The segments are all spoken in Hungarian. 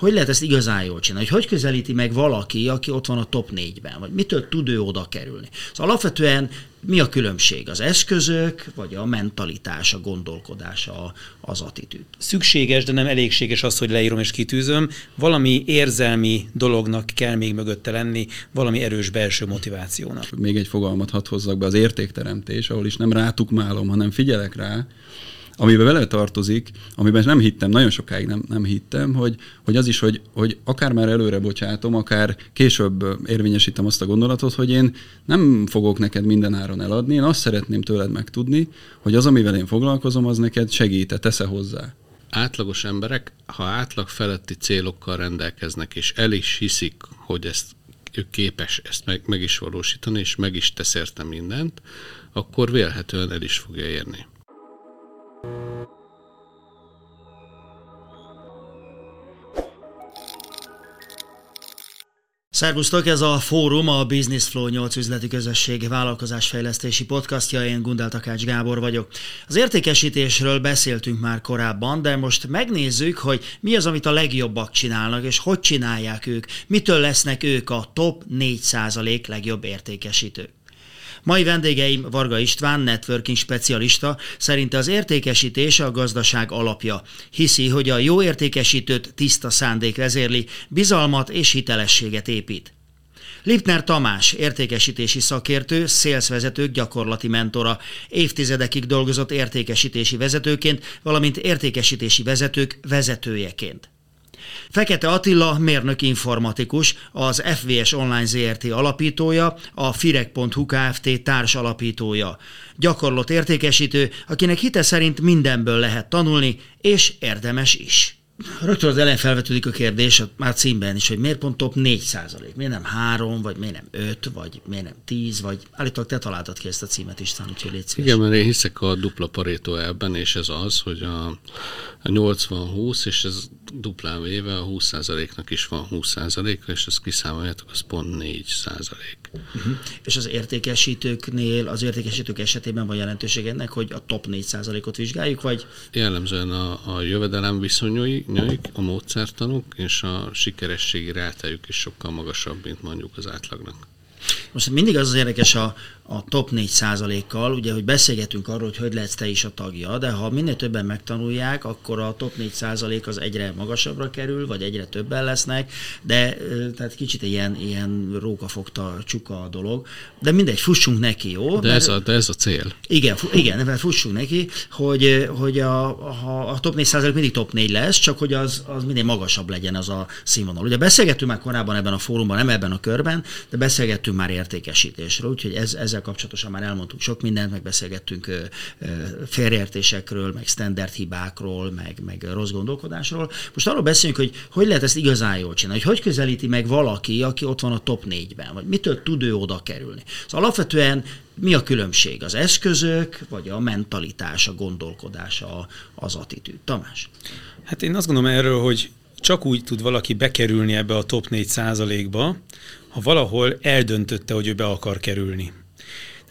Hogy lehet ezt igazán jól csinálni? Hogy, hogy közelíti meg valaki, aki ott van a top 4-ben? Vagy mitől tud ő oda kerülni? Szóval alapvetően mi a különbség? Az eszközök, vagy a mentalitás, a gondolkodás, a, az attitűd? Szükséges, de nem elégséges az, hogy leírom és kitűzöm. Valami érzelmi dolognak kell még mögötte lenni, valami erős belső motivációnak. Még egy fogalmat hadd hozzak be, az értékteremtés, ahol is nem rátukmálom, hanem figyelek rá, amiben vele tartozik, amiben nem hittem, nagyon sokáig nem, nem hittem, hogy, hogy az is, hogy, hogy akár már előre bocsátom, akár később érvényesítem azt a gondolatot, hogy én nem fogok neked minden áron eladni, én azt szeretném tőled megtudni, hogy az, amivel én foglalkozom, az neked segít, tesz hozzá. Átlagos emberek, ha átlag feletti célokkal rendelkeznek, és el is hiszik, hogy ezt ő képes ezt meg, meg is valósítani, és meg is tesz érte mindent, akkor vélhetően el is fogja érni. Szervusztok, ez a fórum, a Business Flow 8 üzleti közösség vállalkozásfejlesztési podcastja, én Gundel Takács Gábor vagyok. Az értékesítésről beszéltünk már korábban, de most megnézzük, hogy mi az, amit a legjobbak csinálnak, és hogy csinálják ők, mitől lesznek ők a top 4% legjobb értékesítők. Mai vendégeim Varga István, networking specialista, szerint az értékesítés a gazdaság alapja. Hiszi, hogy a jó értékesítőt tiszta szándék vezérli, bizalmat és hitelességet épít. Lipner Tamás, értékesítési szakértő, szélszvezetők gyakorlati mentora, évtizedekig dolgozott értékesítési vezetőként, valamint értékesítési vezetők vezetőjeként. Fekete Attila mérnök informatikus, az FVS Online ZRT alapítója, a Firek.hu Kft. társ alapítója. Gyakorlott értékesítő, akinek hite szerint mindenből lehet tanulni, és érdemes is. Rögtön az elején felvetődik a kérdés, már címben is, hogy miért pont top 4 százalék? Miért nem 3, vagy miért nem 5, vagy miért nem 10, vagy állítólag te találtad ki ezt a címet István, úgyhogy légy szíves. Igen, mert én hiszek a dupla parétó ebben, és ez az, hogy a, a 80-20, és ez duplán véve a 20 százaléknak is van 20 százaléka, és ezt kiszámoljátok, az pont 4 százalék. Uh-huh. És az értékesítőknél, az értékesítők esetében van jelentőség ennek, hogy a top 4 százalékot vizsgáljuk, vagy? Jellemzően a, a jövedelem viszonyai, a módszertanuk és a sikerességi rátájuk is sokkal magasabb, mint mondjuk az átlagnak. Most mindig az az érdekes a, a top 4 százalékkal, ugye, hogy beszélgetünk arról, hogy hogy lehetsz te is a tagja, de ha minél többen megtanulják, akkor a top 4 százalék az egyre magasabbra kerül, vagy egyre többen lesznek, de tehát kicsit ilyen, ilyen rókafogta csuka a dolog, de mindegy, fussunk neki, jó? De, ez, a, de ez a cél. Igen, igen, mert fussunk neki, hogy, hogy a, ha a top 4 százalék mindig top 4 lesz, csak hogy az, az minél magasabb legyen az a színvonal. Ugye beszélgettünk már korábban ebben a fórumban, nem ebben a körben, de beszélgettünk már értékesítésről, úgyhogy ez, ezzel kapcsolatosan már elmondtuk sok mindent, megbeszélgettünk félreértésekről, meg standard hibákról, meg, meg rossz gondolkodásról. Most arról beszélünk, hogy hogy lehet ezt igazán jól csinálni, hogy hogy közelíti meg valaki, aki ott van a top 4-ben, vagy mitől tud ő oda kerülni. Szóval alapvetően mi a különbség? Az eszközök, vagy a mentalitás, a gondolkodás, a, az attitűd? Tamás? Hát én azt gondolom erről, hogy csak úgy tud valaki bekerülni ebbe a top 4 százalékba, ha valahol eldöntötte, hogy ő be akar kerülni.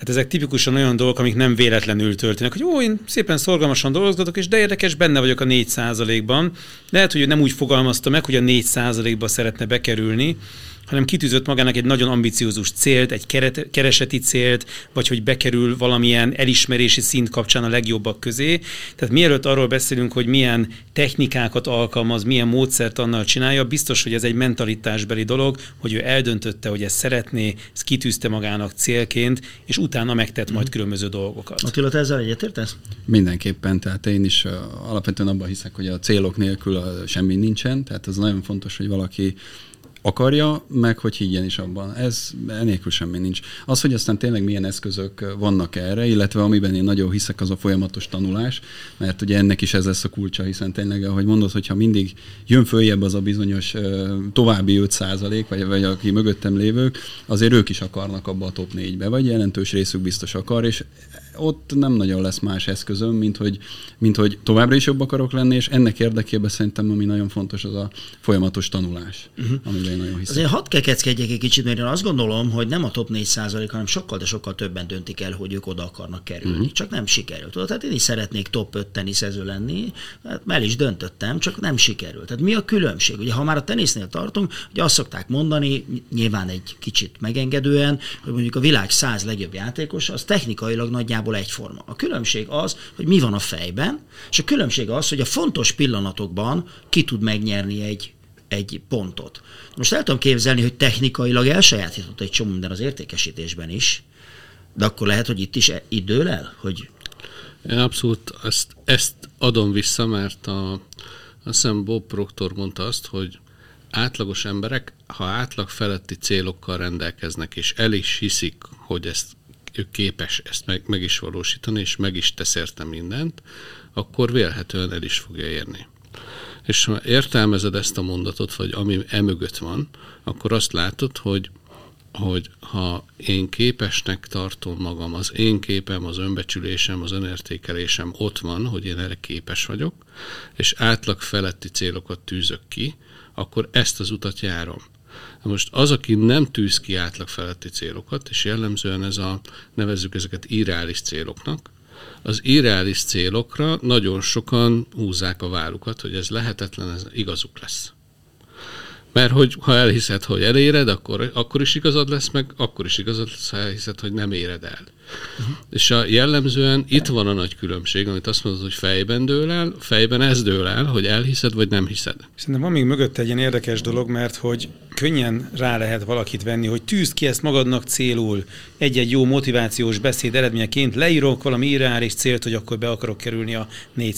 Tehát ezek tipikusan olyan dolgok, amik nem véletlenül történnek, hogy ó, én szépen szorgalmasan dolgozgatok, és de érdekes, benne vagyok a 4%-ban. Lehet, hogy ő nem úgy fogalmazta meg, hogy a 4%-ba szeretne bekerülni, hanem kitűzött magának egy nagyon ambiciózus célt, egy keret, kereseti célt, vagy hogy bekerül valamilyen elismerési szint kapcsán a legjobbak közé. Tehát mielőtt arról beszélünk, hogy milyen technikákat alkalmaz, milyen módszert annal csinálja, biztos, hogy ez egy mentalitásbeli dolog, hogy ő eldöntötte, hogy ezt szeretné, ezt kitűzte magának célként, és utána megtett majd mhm. különböző dolgokat. Attila, te ezzel egyetértesz? Mindenképpen, tehát én is alapvetően abban hiszek, hogy a célok nélkül semmi nincsen, tehát az nagyon fontos, hogy valaki akarja, meg hogy higgyen is abban. Ez enélkül semmi nincs. Az, hogy aztán tényleg milyen eszközök vannak erre, illetve amiben én nagyon hiszek, az a folyamatos tanulás, mert ugye ennek is ez lesz a kulcsa, hiszen tényleg, ahogy mondod, hogyha mindig jön följebb az a bizonyos további 5 vagy, vagy aki mögöttem lévők, azért ők is akarnak abba a top 4-be, vagy jelentős részük biztos akar, és ott nem nagyon lesz más eszközöm, mint hogy, mint hogy továbbra is jobb akarok lenni, és ennek érdekében szerintem, ami nagyon fontos, az a folyamatos tanulás, uh-huh. amiben én nagyon hiszem. Azért hadd kekeckedjek egy kicsit, mert én azt gondolom, hogy nem a top 4 százalék, hanem sokkal, de sokkal többen döntik el, hogy ők oda akarnak kerülni. Uh-huh. Csak nem sikerült. Tudod, tehát én is szeretnék top 5 teniszező lenni, hát el is döntöttem, csak nem sikerült. Tehát mi a különbség? Ugye, ha már a tenisznél tartunk, ugye azt szokták mondani, nyilván egy kicsit megengedően, hogy mondjuk a világ száz legjobb játékos, az technikailag nagyjából egyforma. A különbség az, hogy mi van a fejben, és a különbség az, hogy a fontos pillanatokban ki tud megnyerni egy, egy pontot. Most el tudom képzelni, hogy technikailag elsajátított egy csomó minden az értékesítésben is, de akkor lehet, hogy itt is e- idő el, hogy én abszolút ezt, ezt adom vissza, mert a, azt hiszem Bob Proctor mondta azt, hogy átlagos emberek, ha átlag feletti célokkal rendelkeznek, és el is hiszik, hogy ezt ő képes ezt meg, meg is valósítani, és meg is tesz érte mindent, akkor vélhetően el is fogja érni. És ha értelmezed ezt a mondatot, vagy ami emögött van, akkor azt látod, hogy hogy ha én képesnek tartom magam, az én képem, az önbecsülésem, az önértékelésem ott van, hogy én erre képes vagyok, és átlag feletti célokat tűzök ki, akkor ezt az utat járom. Most az, aki nem tűz ki átlag feletti célokat, és jellemzően ez a, nevezzük ezeket irreális céloknak, az irreális célokra nagyon sokan húzzák a várukat, hogy ez lehetetlen, ez igazuk lesz. Mert hogy ha elhiszed, hogy eléred, akkor, akkor is igazad lesz, meg akkor is igazad lesz, ha elhiszed, hogy nem éred el. Uh-huh. És a jellemzően itt van a nagy különbség, amit azt mondod, hogy fejben dől el, fejben ez dől el, hogy elhiszed, vagy nem hiszed. Szerintem van még mögött egy ilyen érdekes dolog, mert hogy könnyen rá lehet valakit venni, hogy tűzd ki ezt magadnak célul, egy-egy jó motivációs beszéd eredményeként leírok valami irreális célt, hogy akkor be akarok kerülni a 4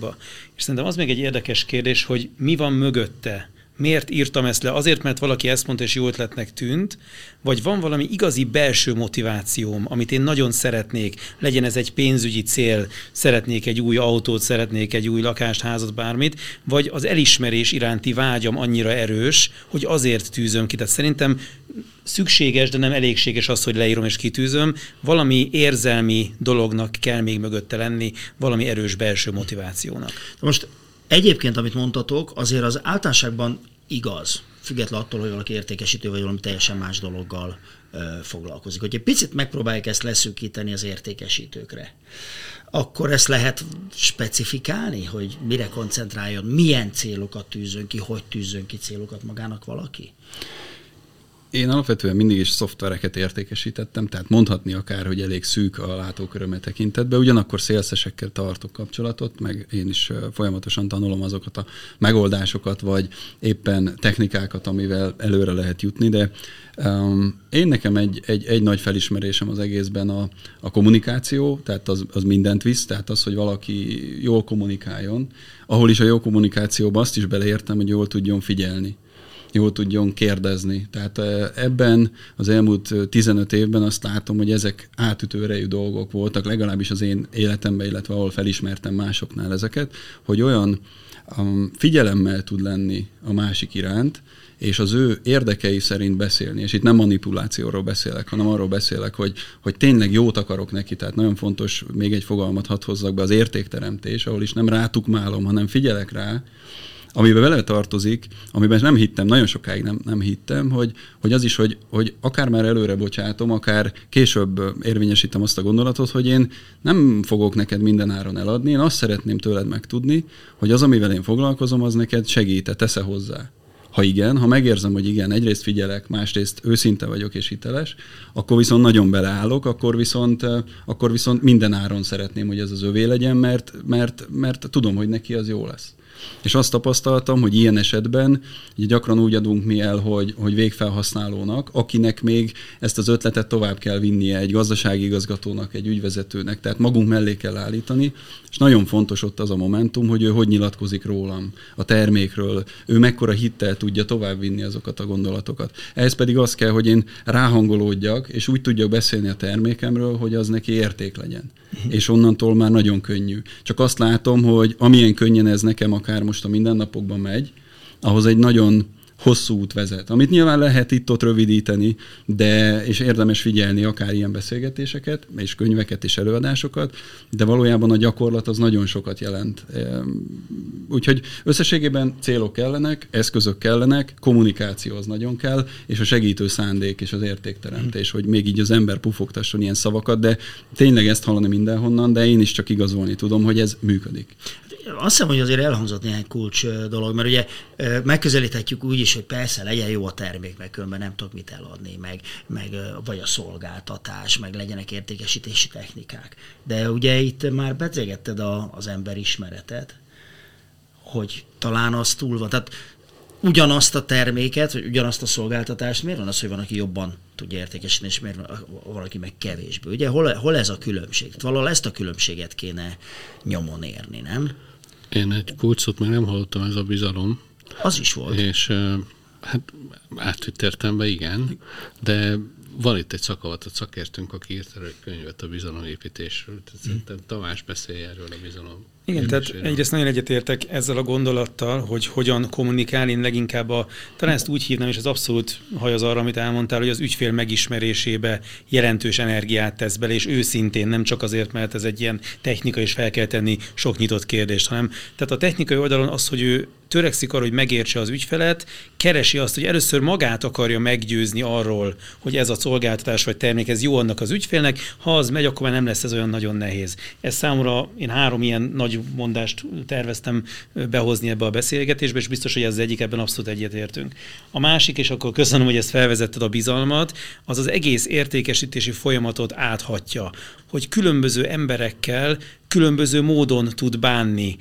ba És szerintem az még egy érdekes kérdés, hogy mi van mögötte miért írtam ezt le? Azért, mert valaki ezt mondta, és jó ötletnek tűnt, vagy van valami igazi belső motivációm, amit én nagyon szeretnék, legyen ez egy pénzügyi cél, szeretnék egy új autót, szeretnék egy új lakást, házat, bármit, vagy az elismerés iránti vágyam annyira erős, hogy azért tűzöm ki. Tehát szerintem szükséges, de nem elégséges az, hogy leírom és kitűzöm. Valami érzelmi dolognak kell még mögötte lenni, valami erős belső motivációnak. Most Egyébként, amit mondtatok, azért az általánosságban igaz, független attól, hogy valaki értékesítő vagy valami teljesen más dologgal ö, foglalkozik. Hogy egy picit megpróbáljuk ezt leszűkíteni az értékesítőkre, akkor ezt lehet specifikálni, hogy mire koncentráljon, milyen célokat tűzön ki, hogy tűzön ki célokat magának valaki? Én alapvetően mindig is szoftvereket értékesítettem, tehát mondhatni akár, hogy elég szűk a látóköröme tekintetben, ugyanakkor szélszesekkel tartok kapcsolatot, meg én is folyamatosan tanulom azokat a megoldásokat, vagy éppen technikákat, amivel előre lehet jutni, de um, én nekem egy, egy, egy nagy felismerésem az egészben a, a kommunikáció, tehát az, az mindent visz, tehát az, hogy valaki jól kommunikáljon, ahol is a jó kommunikációban azt is beleértem, hogy jól tudjon figyelni jól tudjon kérdezni. Tehát ebben az elmúlt 15 évben azt látom, hogy ezek átütőrejű dolgok voltak, legalábbis az én életemben, illetve ahol felismertem másoknál ezeket, hogy olyan um, figyelemmel tud lenni a másik iránt, és az ő érdekei szerint beszélni. És itt nem manipulációról beszélek, hanem arról beszélek, hogy, hogy tényleg jót akarok neki. Tehát nagyon fontos, még egy fogalmat hadd hozzak be, az értékteremtés, ahol is nem rátukmálom, hanem figyelek rá, amiben vele tartozik, amiben nem hittem, nagyon sokáig nem, nem hittem, hogy, hogy az is, hogy, hogy akár már előre bocsátom, akár később érvényesítem azt a gondolatot, hogy én nem fogok neked minden áron eladni, én azt szeretném tőled megtudni, hogy az, amivel én foglalkozom, az neked segít, tesz hozzá. Ha igen, ha megérzem, hogy igen, egyrészt figyelek, másrészt őszinte vagyok és hiteles, akkor viszont nagyon beleállok, akkor viszont, akkor viszont minden áron szeretném, hogy ez az övé legyen, mert, mert, mert tudom, hogy neki az jó lesz. És azt tapasztaltam, hogy ilyen esetben ugye gyakran úgy adunk mi el, hogy, hogy végfelhasználónak, akinek még ezt az ötletet tovább kell vinnie egy gazdasági igazgatónak, egy ügyvezetőnek, tehát magunk mellé kell állítani, és nagyon fontos ott az a momentum, hogy ő hogy nyilatkozik rólam, a termékről, ő mekkora hittel tudja továbbvinni azokat a gondolatokat. Ehhez pedig az kell, hogy én ráhangolódjak, és úgy tudjak beszélni a termékemről, hogy az neki érték legyen. Uh-huh. És onnantól már nagyon könnyű. Csak azt látom, hogy amilyen könnyen ez nekem akár most a mindennapokban megy, ahhoz egy nagyon hosszú út vezet, amit nyilván lehet itt-ott rövidíteni, de és érdemes figyelni akár ilyen beszélgetéseket, és könyveket és előadásokat, de valójában a gyakorlat az nagyon sokat jelent. Úgyhogy összességében célok kellenek, eszközök kellenek, kommunikáció az nagyon kell, és a segítő szándék és az értékteremtés, hogy még így az ember pufogtasson ilyen szavakat, de tényleg ezt hallani mindenhonnan, de én is csak igazolni tudom, hogy ez működik. Azt hiszem, hogy azért elhangzott néhány kulcs dolog, mert ugye megközelíthetjük úgy is, hogy persze legyen jó a termék, meg különben nem tudok mit eladni, meg, meg vagy a szolgáltatás, meg legyenek értékesítési technikák. De ugye itt már beszélgetted a, az ember ismeretet, hogy talán az túl van. Tehát ugyanazt a terméket, vagy ugyanazt a szolgáltatást, miért van az, hogy van, aki jobban tudja értékesíteni, és miért van valaki meg kevésbé? Ugye hol, hol ez a különbség? Valahol ezt a különbséget kéne nyomon érni, nem? Én egy kulcsot még nem hallottam, ez a bizalom. Az is volt. És hát átvitt értelemben igen, de van itt egy szakavatott szakértőnk, aki írt egy könyvet a bizalomépítésről. Szerintem Tamás beszélj erről a bizalom igen, tehát egyrészt nagyon egyetértek ezzel a gondolattal, hogy hogyan kommunikálni, én leginkább a, talán ezt úgy hívnám, és ez abszolút haj az arra, amit elmondtál, hogy az ügyfél megismerésébe jelentős energiát tesz bele, és őszintén, nem csak azért, mert ez egy ilyen technika, és fel kell tenni sok nyitott kérdést, hanem tehát a technikai oldalon az, hogy ő törekszik arra, hogy megértse az ügyfelet, keresi azt, hogy először magát akarja meggyőzni arról, hogy ez a szolgáltatás vagy termék, ez jó annak az ügyfélnek, ha az megy, akkor már nem lesz ez olyan nagyon nehéz. Ez számomra, én három ilyen nagy mondást terveztem behozni ebbe a beszélgetésbe, és biztos, hogy ez az egyik, ebben abszolút egyetértünk. A másik, és akkor köszönöm, hogy ezt felvezetted a bizalmat, az az egész értékesítési folyamatot áthatja, hogy különböző emberekkel különböző módon tud bánni.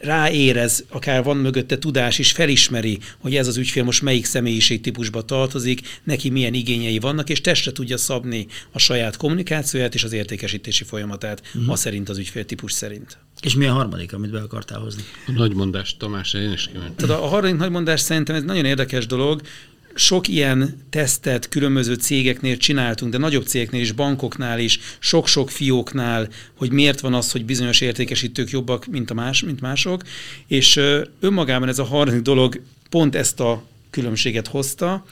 Ráérez, akár van mögötte tudás is, felismeri, hogy ez az ügyfél most melyik személyiségtípusba tartozik, neki milyen igényei vannak, és testre tudja szabni a saját kommunikációját és az értékesítési folyamatát, uh-huh. a szerint az ügyféltípus szerint. És mi a harmadik, amit be akartál hozni? A nagymondás, Tamás, én is kíváncsi. Tehát a harmadik nagymondás szerintem ez nagyon érdekes dolog, sok ilyen tesztet különböző cégeknél csináltunk, de nagyobb cégeknél is, bankoknál is, sok-sok fióknál, hogy miért van az, hogy bizonyos értékesítők jobbak, mint, a más, mint mások, és önmagában ez a harmadik dolog pont ezt a különbséget hozta,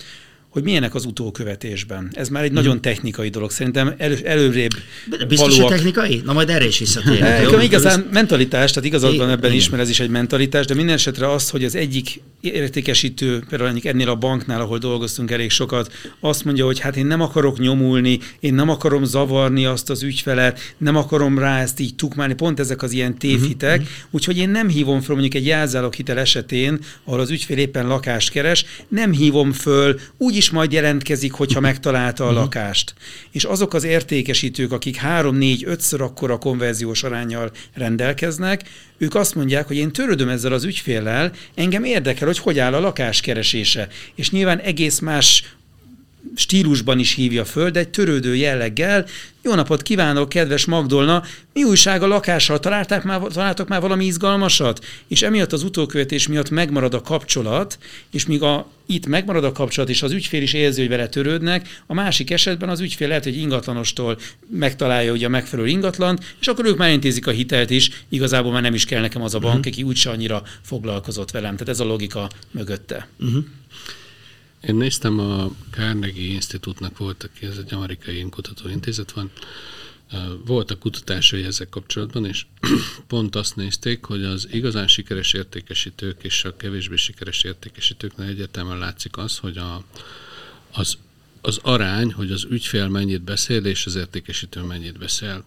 hogy milyenek az utókövetésben. Ez már egy hmm. nagyon technikai dolog. Szerintem elő, előrébb Biztos, valóak. technikai? Na majd erre is visszatérünk. igazán mentalitás, tehát igazad van ebben is, mert ez is egy mentalitás, de minden esetre az, hogy az egyik értékesítő, például ennél a banknál, ahol dolgoztunk elég sokat, azt mondja, hogy hát én nem akarok nyomulni, én nem akarom zavarni azt az ügyfelet, nem akarom rá ezt így tukmálni, pont ezek az ilyen tévhitek, uh-huh. úgyhogy én nem hívom föl mondjuk egy hitel esetén, ahol az ügyfél éppen lakást keres, nem hívom föl, úgy is majd jelentkezik, hogyha megtalálta a uh-huh. lakást. És azok az értékesítők, akik három, négy, ötször akkora konverziós arányjal rendelkeznek, ők azt mondják, hogy én törődöm ezzel az ügyféllel, engem érdekel, hogy hogy áll a lakáskeresése. És nyilván egész más stílusban is hívja föl, de egy törődő jelleggel. Jó napot kívánok, kedves Magdolna! Mi újság a lakással? Találták már, találtak már valami izgalmasat? És emiatt az utókövetés miatt megmarad a kapcsolat, és míg a, itt megmarad a kapcsolat, és az ügyfél is érzi, hogy vele törődnek, a másik esetben az ügyfél lehet, hogy ingatlanostól megtalálja ugye a megfelelő ingatlant, és akkor ők már intézik a hitelt is, igazából már nem is kell nekem az a bank, uh-huh. aki úgyse annyira foglalkozott velem. Tehát ez a logika mögötte. Uh-huh. Én néztem a Carnegie Institute-nak volt, aki ez egy amerikai kutatóintézet van, voltak kutatásai ezek kapcsolatban, és pont azt nézték, hogy az igazán sikeres értékesítők és a kevésbé sikeres értékesítőknél egyértelműen látszik az, hogy a, az, az arány, hogy az ügyfél mennyit beszél, és az értékesítő mennyit beszél.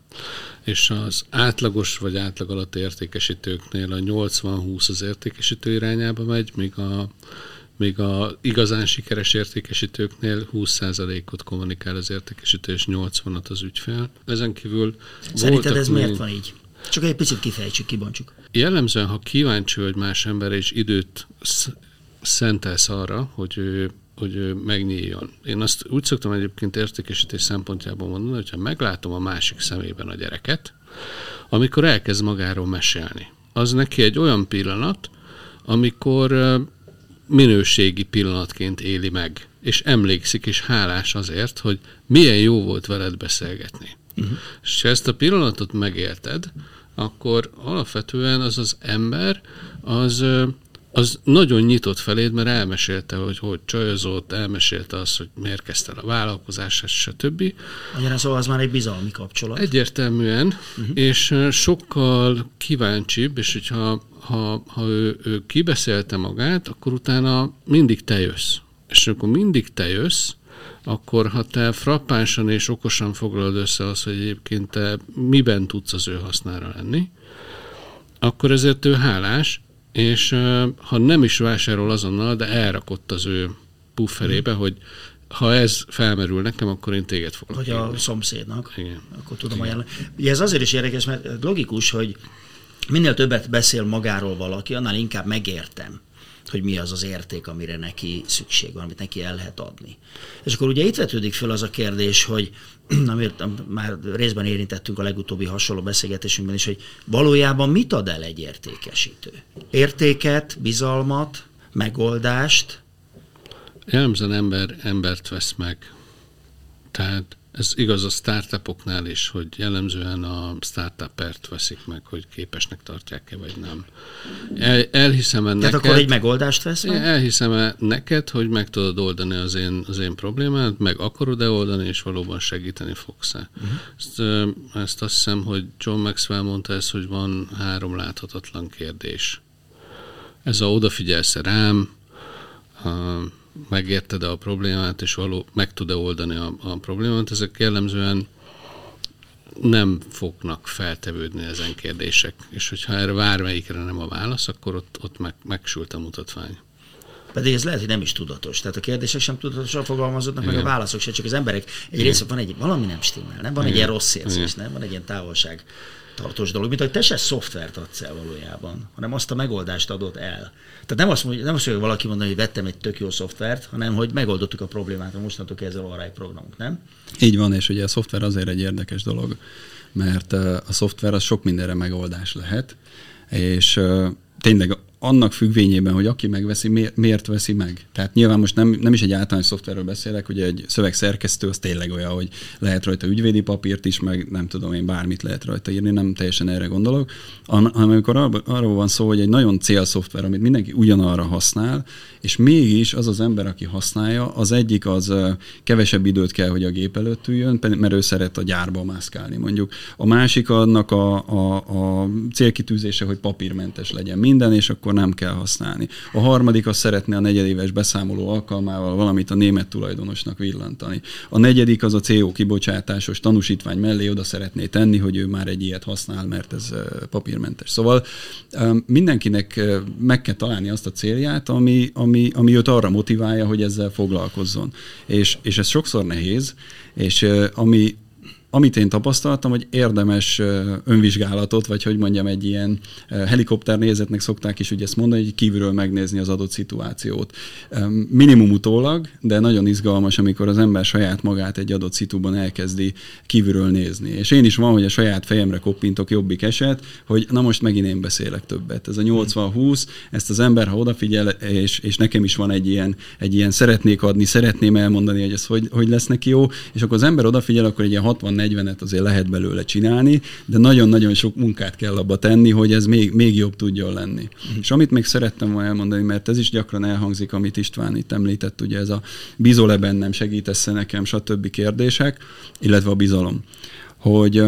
És az átlagos vagy átlag alatt értékesítőknél a 80-20 az értékesítő irányába megy, míg a még a igazán sikeres értékesítőknél 20%-ot kommunikál az értékesítő, és 80-at az ügyfél. Ezen kívül Szerinted ez miért van így? Csak egy picit kifejtsük, kibontsuk. Jellemzően, ha kíváncsi vagy más ember, és időt szentelsz arra, hogy ő, hogy megnyíljon. Én azt úgy szoktam egyébként értékesítés szempontjából mondani, hogyha meglátom a másik szemében a gyereket, amikor elkezd magáról mesélni. Az neki egy olyan pillanat, amikor minőségi pillanatként éli meg, és emlékszik, és hálás azért, hogy milyen jó volt veled beszélgetni. Uh-huh. És ha ezt a pillanatot megélted, akkor alapvetően az az ember, az az nagyon nyitott feléd, mert elmesélte, hogy hogy csajozott, elmesélte azt, hogy miért kezdte a vállalkozását, stb. Magyarán szóval az már egy bizalmi kapcsolat. Egyértelműen, uh-huh. és sokkal kíváncsibb, és hogyha ha, ha ő, ő kibeszélte magát, akkor utána mindig te jössz. És akkor mindig te jössz, akkor ha te frappánsan és okosan foglalod össze azt, hogy egyébként te miben tudsz az ő hasznára lenni, akkor ezért ő hálás, és ha nem is vásárol azonnal, de elrakott az ő pufferébe, hmm. hogy ha ez felmerül nekem, akkor én téged fogok Vagy a szomszédnak. Igen. Akkor tudom ajánlani. Ugye ez azért is érdekes, mert logikus, hogy minél többet beszél magáról valaki, annál inkább megértem hogy mi az az érték, amire neki szükség van, amit neki el lehet adni. És akkor ugye itt vetődik fel az a kérdés, hogy amit már részben érintettünk a legutóbbi hasonló beszélgetésünkben is, hogy valójában mit ad el egy értékesítő? Értéket, bizalmat, megoldást? Jellemzően ember, embert vesz meg. Tehát ez igaz a startupoknál is, hogy jellemzően a startupert veszik meg, hogy képesnek tartják-e, vagy nem. El, elhiszem Tehát neked, akkor egy megoldást vesz meg? Elhiszem -e neked, hogy meg tudod oldani az én, az én problémát, meg akarod-e oldani, és valóban segíteni fogsz-e. Uh-huh. Ezt, ezt azt hiszem, hogy John Maxwell mondta ezt, hogy van három láthatatlan kérdés. Ez a odafigyelsz rám, a, megérted-e a problémát, és való, meg tud-e oldani a, a problémát, ezek jellemzően nem fognak feltevődni ezen kérdések. És hogyha erre bármelyikre nem a válasz, akkor ott, ott meg, megsült a mutatvány. Pedig ez lehet, hogy nem is tudatos. Tehát a kérdések sem tudatosan fogalmazódnak, Igen. meg a válaszok sem, csak az emberek egy része van egy, valami nem stimmel, nem? Van Igen. egy ilyen rossz érzés, nem? Van egy ilyen távolság tartós dolog, mint hogy te se szoftvert adsz el valójában, hanem azt a megoldást adod el. Tehát nem azt mondja, nem azt mondja, hogy valaki mondani, hogy vettem egy tök jó szoftvert, hanem hogy megoldottuk a problémát, mostantól kezdve arra egy programunk, nem? Így van, és ugye a szoftver azért egy érdekes dolog, mert a szoftver az sok mindenre megoldás lehet, és tényleg annak függvényében, hogy aki megveszi, miért, veszi meg. Tehát nyilván most nem, nem is egy általános szoftverről beszélek, ugye egy szövegszerkesztő az tényleg olyan, hogy lehet rajta ügyvédi papírt is, meg nem tudom én, bármit lehet rajta írni, nem teljesen erre gondolok, hanem amikor arról van szó, hogy egy nagyon célszoftver, amit mindenki ugyanarra használ, és mégis az az ember, aki használja, az egyik az kevesebb időt kell, hogy a gép előtt üljön, mert ő szeret a gyárba mászkálni mondjuk. A másik annak a, a, a célkitűzése, hogy papírmentes legyen minden, és akkor nem kell használni. A harmadik az szeretne a negyedéves beszámoló alkalmával valamit a német tulajdonosnak villantani. A negyedik az a CO kibocsátásos tanúsítvány mellé oda szeretné tenni, hogy ő már egy ilyet használ, mert ez papírmentes. Szóval mindenkinek meg kell találni azt a célját, ami, ami, ami őt arra motiválja, hogy ezzel foglalkozzon. És, és ez sokszor nehéz, és ami, amit én tapasztaltam, hogy érdemes önvizsgálatot, vagy hogy mondjam, egy ilyen helikopter nézetnek szokták is ugye ezt mondani, hogy kívülről megnézni az adott szituációt. Minimum utólag, de nagyon izgalmas, amikor az ember saját magát egy adott szituban elkezdi kívülről nézni. És én is van, hogy a saját fejemre koppintok jobbik eset, hogy na most megint én beszélek többet. Ez a 80-20, ezt az ember, ha odafigyel, és, és nekem is van egy ilyen, egy ilyen szeretnék adni, szeretném elmondani, hogy ez hogy, hogy lesz neki jó, és akkor az ember odafigyel, akkor egy ilyen 60 40-et azért lehet belőle csinálni, de nagyon-nagyon sok munkát kell abba tenni, hogy ez még, még jobb tudjon lenni. Mm. És amit még szerettem volna elmondani, mert ez is gyakran elhangzik, amit István itt említett, ugye ez a bizol-e bennem, segítesz nekem, stb. kérdések, illetve a bizalom. Hogy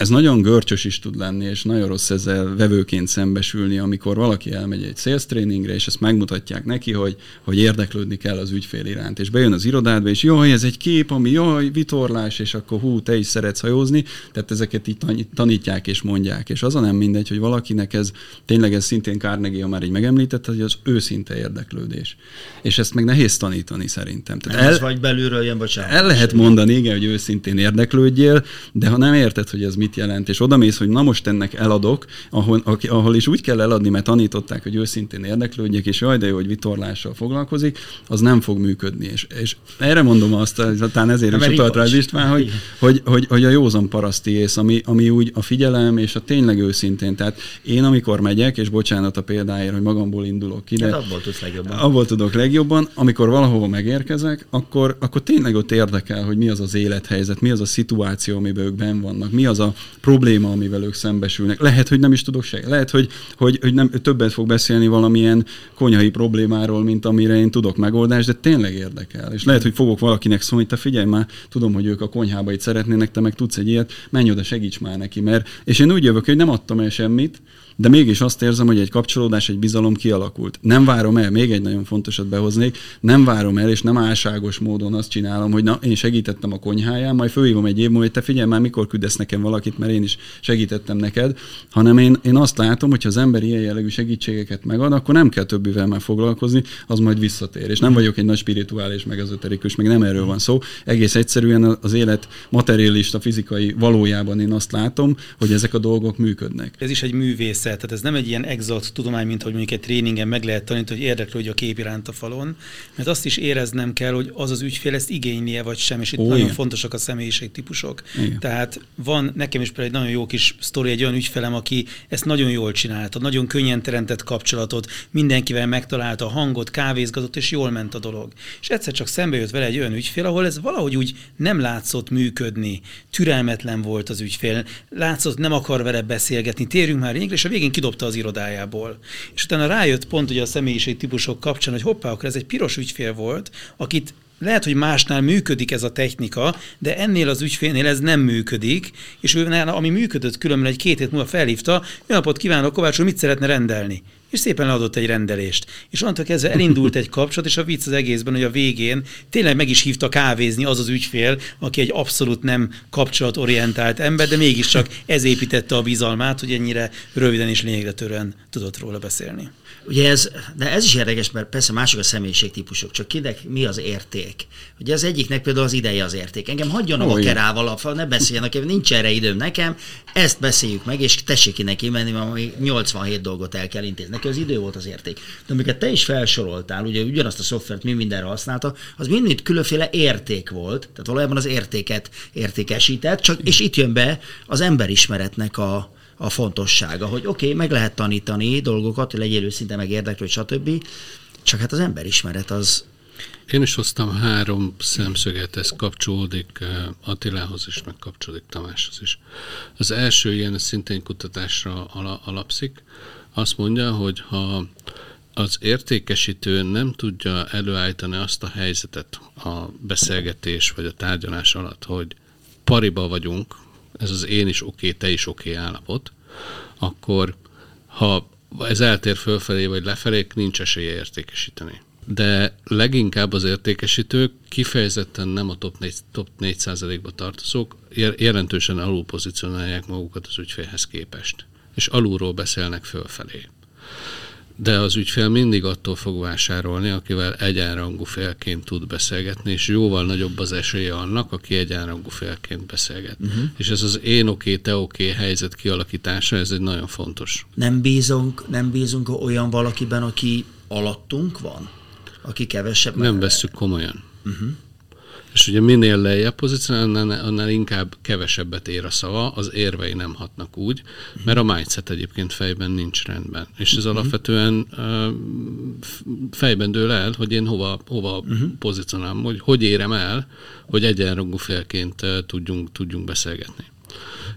ez nagyon görcsös is tud lenni, és nagyon rossz ezzel vevőként szembesülni, amikor valaki elmegy egy sales trainingre, és ezt megmutatják neki, hogy, hogy érdeklődni kell az ügyfél iránt. És bejön az irodádba, és jaj, ez egy kép, ami jaj, vitorlás, és akkor hú, te is szeretsz hajózni. Tehát ezeket így tanítják és mondják. És az a nem mindegy, hogy valakinek ez tényleg ez szintén Carnegie már így megemlített, hogy az őszinte érdeklődés. És ezt meg nehéz tanítani szerintem. Tehát el, ez vagy belülről jön, bocsánat. El lehet mondani, igen, hogy őszintén érdeklődjél, de ha nem érted, hogy ez mit mit jelent, és odamész, hogy na most ennek eladok, ahol, ahol is úgy kell eladni, mert tanították, hogy őszintén érdeklődjek, és jaj, de jó, hogy vitorlással foglalkozik, az nem fog működni. És, és erre mondom azt, talán ezért is utalt rá István, hogy, hogy, hogy, hogy, a józan paraszti ész, ami, ami úgy a figyelem és a tényleg őszintén. Tehát én amikor megyek, és bocsánat a példáért, hogy magamból indulok ki, de hát abból tudsz legjobban. Abból tudok legjobban, amikor valahova megérkezek, akkor, akkor tényleg ott érdekel, hogy mi az az élethelyzet, mi az a szituáció, amiben ők benn vannak, mi az a, probléma, amivel ők szembesülnek. Lehet, hogy nem is tudok se. Lehet, hogy, hogy, hogy nem, többet fog beszélni valamilyen konyhai problémáról, mint amire én tudok megoldást, de tényleg érdekel. És lehet, hogy fogok valakinek szólni, te figyelj már, tudom, hogy ők a konyhába itt szeretnének, te meg tudsz egy ilyet, menj oda, segíts már neki, mert és én úgy jövök, hogy nem adtam el semmit, de mégis azt érzem, hogy egy kapcsolódás, egy bizalom kialakult. Nem várom el, még egy nagyon fontosat behoznék, nem várom el, és nem álságos módon azt csinálom, hogy na, én segítettem a konyháján, majd fölhívom egy év múlva, hogy te figyelj már, mikor küldesz nekem valakit, mert én is segítettem neked, hanem én, én azt látom, hogy ha az ember ilyen jellegű segítségeket megad, akkor nem kell többivel már foglalkozni, az majd visszatér. És nem vagyok egy nagy spirituális, meg ezoterikus, meg nem erről van szó. Egész egyszerűen az élet materialista, fizikai valójában én azt látom, hogy ezek a dolgok működnek. Ez is egy művészet rendszer, tehát ez nem egy ilyen exakt tudomány, mint hogy mondjuk egy tréningen meg lehet tanítani, hogy érdeklődj a kép iránt a falon, mert azt is éreznem kell, hogy az az ügyfél ezt igénylie vagy sem, és itt Ó, nagyon igen. fontosak a személyiségtípusok. Igen. Tehát van nekem is például egy nagyon jó kis sztori, egy olyan ügyfelem, aki ezt nagyon jól csinálta, nagyon könnyen teremtett kapcsolatot, mindenkivel megtalálta a hangot, kávézgatott, és jól ment a dolog. És egyszer csak szembe jött vele egy olyan ügyfél, ahol ez valahogy úgy nem látszott működni, türelmetlen volt az ügyfél, látszott, nem akar vele beszélgetni, térjünk már régre, és a végén kidobta az irodájából. És utána rájött pont ugye a személyiség típusok kapcsán, hogy hoppá, akkor ez egy piros ügyfél volt, akit lehet, hogy másnál működik ez a technika, de ennél az ügyfélnél ez nem működik, és ő, ami működött különben egy két hét múlva felhívta, jó napot kívánok, Kovács, mit szeretne rendelni? És szépen adott egy rendelést. És onnantól kezdve elindult egy kapcsolat, és a vicc az egészben, hogy a végén tényleg meg is hívta kávézni az az ügyfél, aki egy abszolút nem kapcsolatorientált ember, de mégiscsak ez építette a bizalmát, hogy ennyire röviden és lényegre törően tudott róla beszélni. Ugye ez, de ez is érdekes, mert persze mások a személyiségtípusok, csak kinek mi az érték. Ugye az egyiknek például az ideje az érték. Engem hagyjon a kerával, ne beszéljenek, nincs erre időm nekem, ezt beszéljük meg, és tessék ki neki menni, mert 87 dolgot el kell intézni. Neki az idő volt az érték. De amiket te is felsoroltál, ugye ugyanazt a szoftvert mi mindenre használta, az mind különféle érték volt, tehát valójában az értéket értékesített, csak, és itt jön be az emberismeretnek a, a fontossága, hogy oké, okay, meg lehet tanítani dolgokat, hogy legyél őszinte, meg érdeklődj, stb. Csak hát az emberismeret az... Én is hoztam három szemszöget, ez kapcsolódik eh, Attilához is, meg kapcsolódik Tamáshoz is. Az első ilyen szintén kutatásra alapszik. Azt mondja, hogy ha az értékesítő nem tudja előállítani azt a helyzetet a beszélgetés vagy a tárgyalás alatt, hogy pariba vagyunk, ez az én is oké, okay, te is oké állapot, akkor ha ez eltér fölfelé vagy lefelé, nincs esélye értékesíteni. De leginkább az értékesítők kifejezetten nem a top 4, top 4 ba tartozók, jelentősen alul pozícionálják magukat az ügyfélhez képest, és alulról beszélnek fölfelé de az ügyfél mindig attól fog vásárolni, akivel egyenrangú félként tud beszélgetni, és jóval nagyobb az esélye annak, aki egyenrangú félként beszélget. Uh-huh. És ez az én oké, te oké helyzet kialakítása, ez egy nagyon fontos. Nem bízunk, nem bízunk olyan valakiben, aki alattunk van? Aki kevesebb? Nem vesszük komolyan. Uh-huh. És ugye minél lejjebb pozícionál, annál, annál inkább kevesebbet ér a szava, az érvei nem hatnak úgy, mert a mindset egyébként fejben nincs rendben. És ez uh-huh. alapvetően fejben dől el, hogy én hova, hova uh-huh. pozícionálom, hogy hogy érem el, hogy egyenrangú félként tudjunk, tudjunk beszélgetni.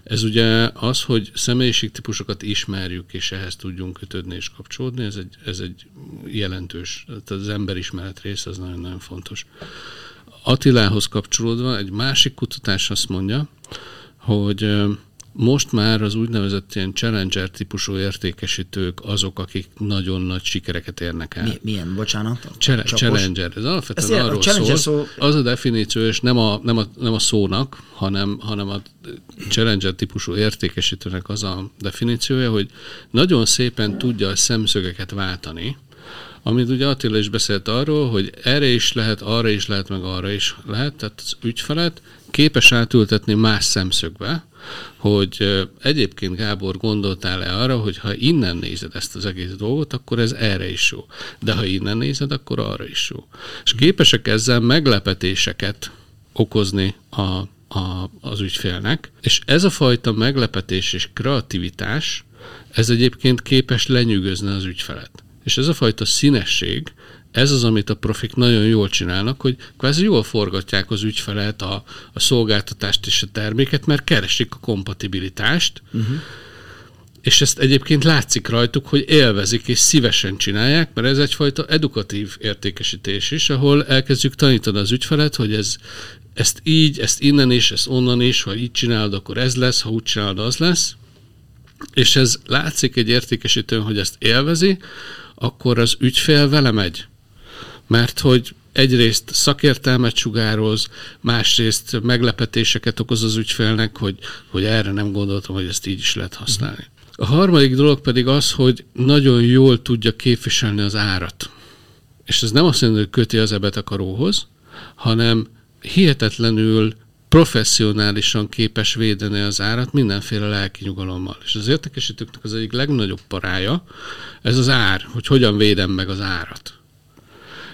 Ez ugye az, hogy személyiségtípusokat ismerjük, és ehhez tudjunk kötődni és kapcsolódni, ez egy, ez egy jelentős, tehát az emberismeret része, az nagyon-nagyon fontos. Attilához kapcsolódva egy másik kutatás azt mondja, hogy most már az úgynevezett ilyen challenger típusú értékesítők azok, akik nagyon nagy sikereket érnek el. Mi, milyen, bocsánat? Csele, challenger, ez alapvetően ez arról szól, szó... az a definíció, és nem a, nem a, nem a szónak, hanem, hanem a challenger típusú értékesítőnek az a definíciója, hogy nagyon szépen tudja a szemszögeket váltani, amit ugye Attila is beszélt arról, hogy erre is lehet, arra is lehet, meg arra is lehet, tehát az ügyfelet képes átültetni más szemszögbe, hogy egyébként Gábor gondoltál-e arra, hogy ha innen nézed ezt az egész dolgot, akkor ez erre is jó. De ha innen nézed, akkor arra is jó. És képesek ezzel meglepetéseket okozni a, a, az ügyfélnek, és ez a fajta meglepetés és kreativitás, ez egyébként képes lenyűgözni az ügyfelet. És ez a fajta színesség, ez az, amit a profik nagyon jól csinálnak, hogy kvázi jól forgatják az ügyfelet, a, a szolgáltatást és a terméket, mert keresik a kompatibilitást, uh-huh. és ezt egyébként látszik rajtuk, hogy élvezik és szívesen csinálják, mert ez egyfajta edukatív értékesítés is, ahol elkezdjük tanítani az ügyfelet, hogy ez, ezt így, ezt innen is, ezt onnan is, ha így csinálod, akkor ez lesz, ha úgy csinálod, az lesz. És ez látszik egy értékesítőn, hogy ezt élvezi, akkor az ügyfél vele megy. Mert hogy egyrészt szakértelmet sugároz, másrészt meglepetéseket okoz az ügyfélnek, hogy, hogy erre nem gondoltam, hogy ezt így is lehet használni. A harmadik dolog pedig az, hogy nagyon jól tudja képviselni az árat. És ez nem azt jelenti, hogy köti az ebet a hanem hihetetlenül professzionálisan képes védeni az árat mindenféle lelki nyugalommal. És az értékesítőknek az egyik legnagyobb parája, ez az ár, hogy hogyan védem meg az árat.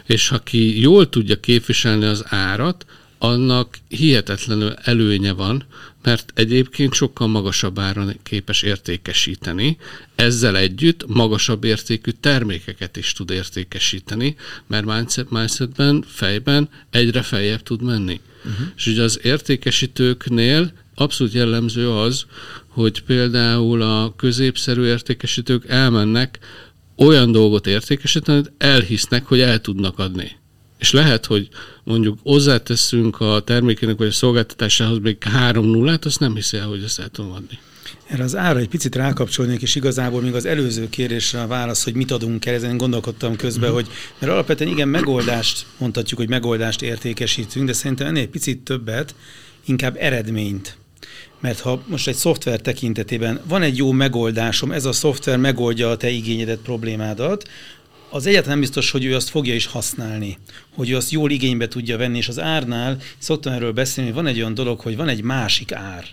És ha ki jól tudja képviselni az árat, annak hihetetlenül előnye van, mert egyébként sokkal magasabb áron képes értékesíteni, ezzel együtt magasabb értékű termékeket is tud értékesíteni, mert mindsetben, fejben egyre feljebb tud menni. Uh-huh. És ugye az értékesítőknél abszolút jellemző az, hogy például a középszerű értékesítők elmennek olyan dolgot értékesíteni, hogy elhisznek, hogy el tudnak adni. És lehet, hogy mondjuk hozzáteszünk a termékének vagy a szolgáltatásához még három nullát, azt nem hiszi el, hogy ezt el tudom adni. Erre az ára egy picit rákapcsolnék, és igazából még az előző kérésre a válasz, hogy mit adunk el, ezen gondolkodtam közben, uh-huh. hogy mert alapvetően igen, megoldást, mondhatjuk, hogy megoldást értékesítünk, de szerintem ennél egy picit többet, inkább eredményt. Mert ha most egy szoftver tekintetében van egy jó megoldásom, ez a szoftver megoldja a te igényedet, problémádat, az egyáltalán nem biztos, hogy ő azt fogja is használni, hogy ő azt jól igénybe tudja venni, és az árnál szoktam erről beszélni, hogy van egy olyan dolog, hogy van egy másik ár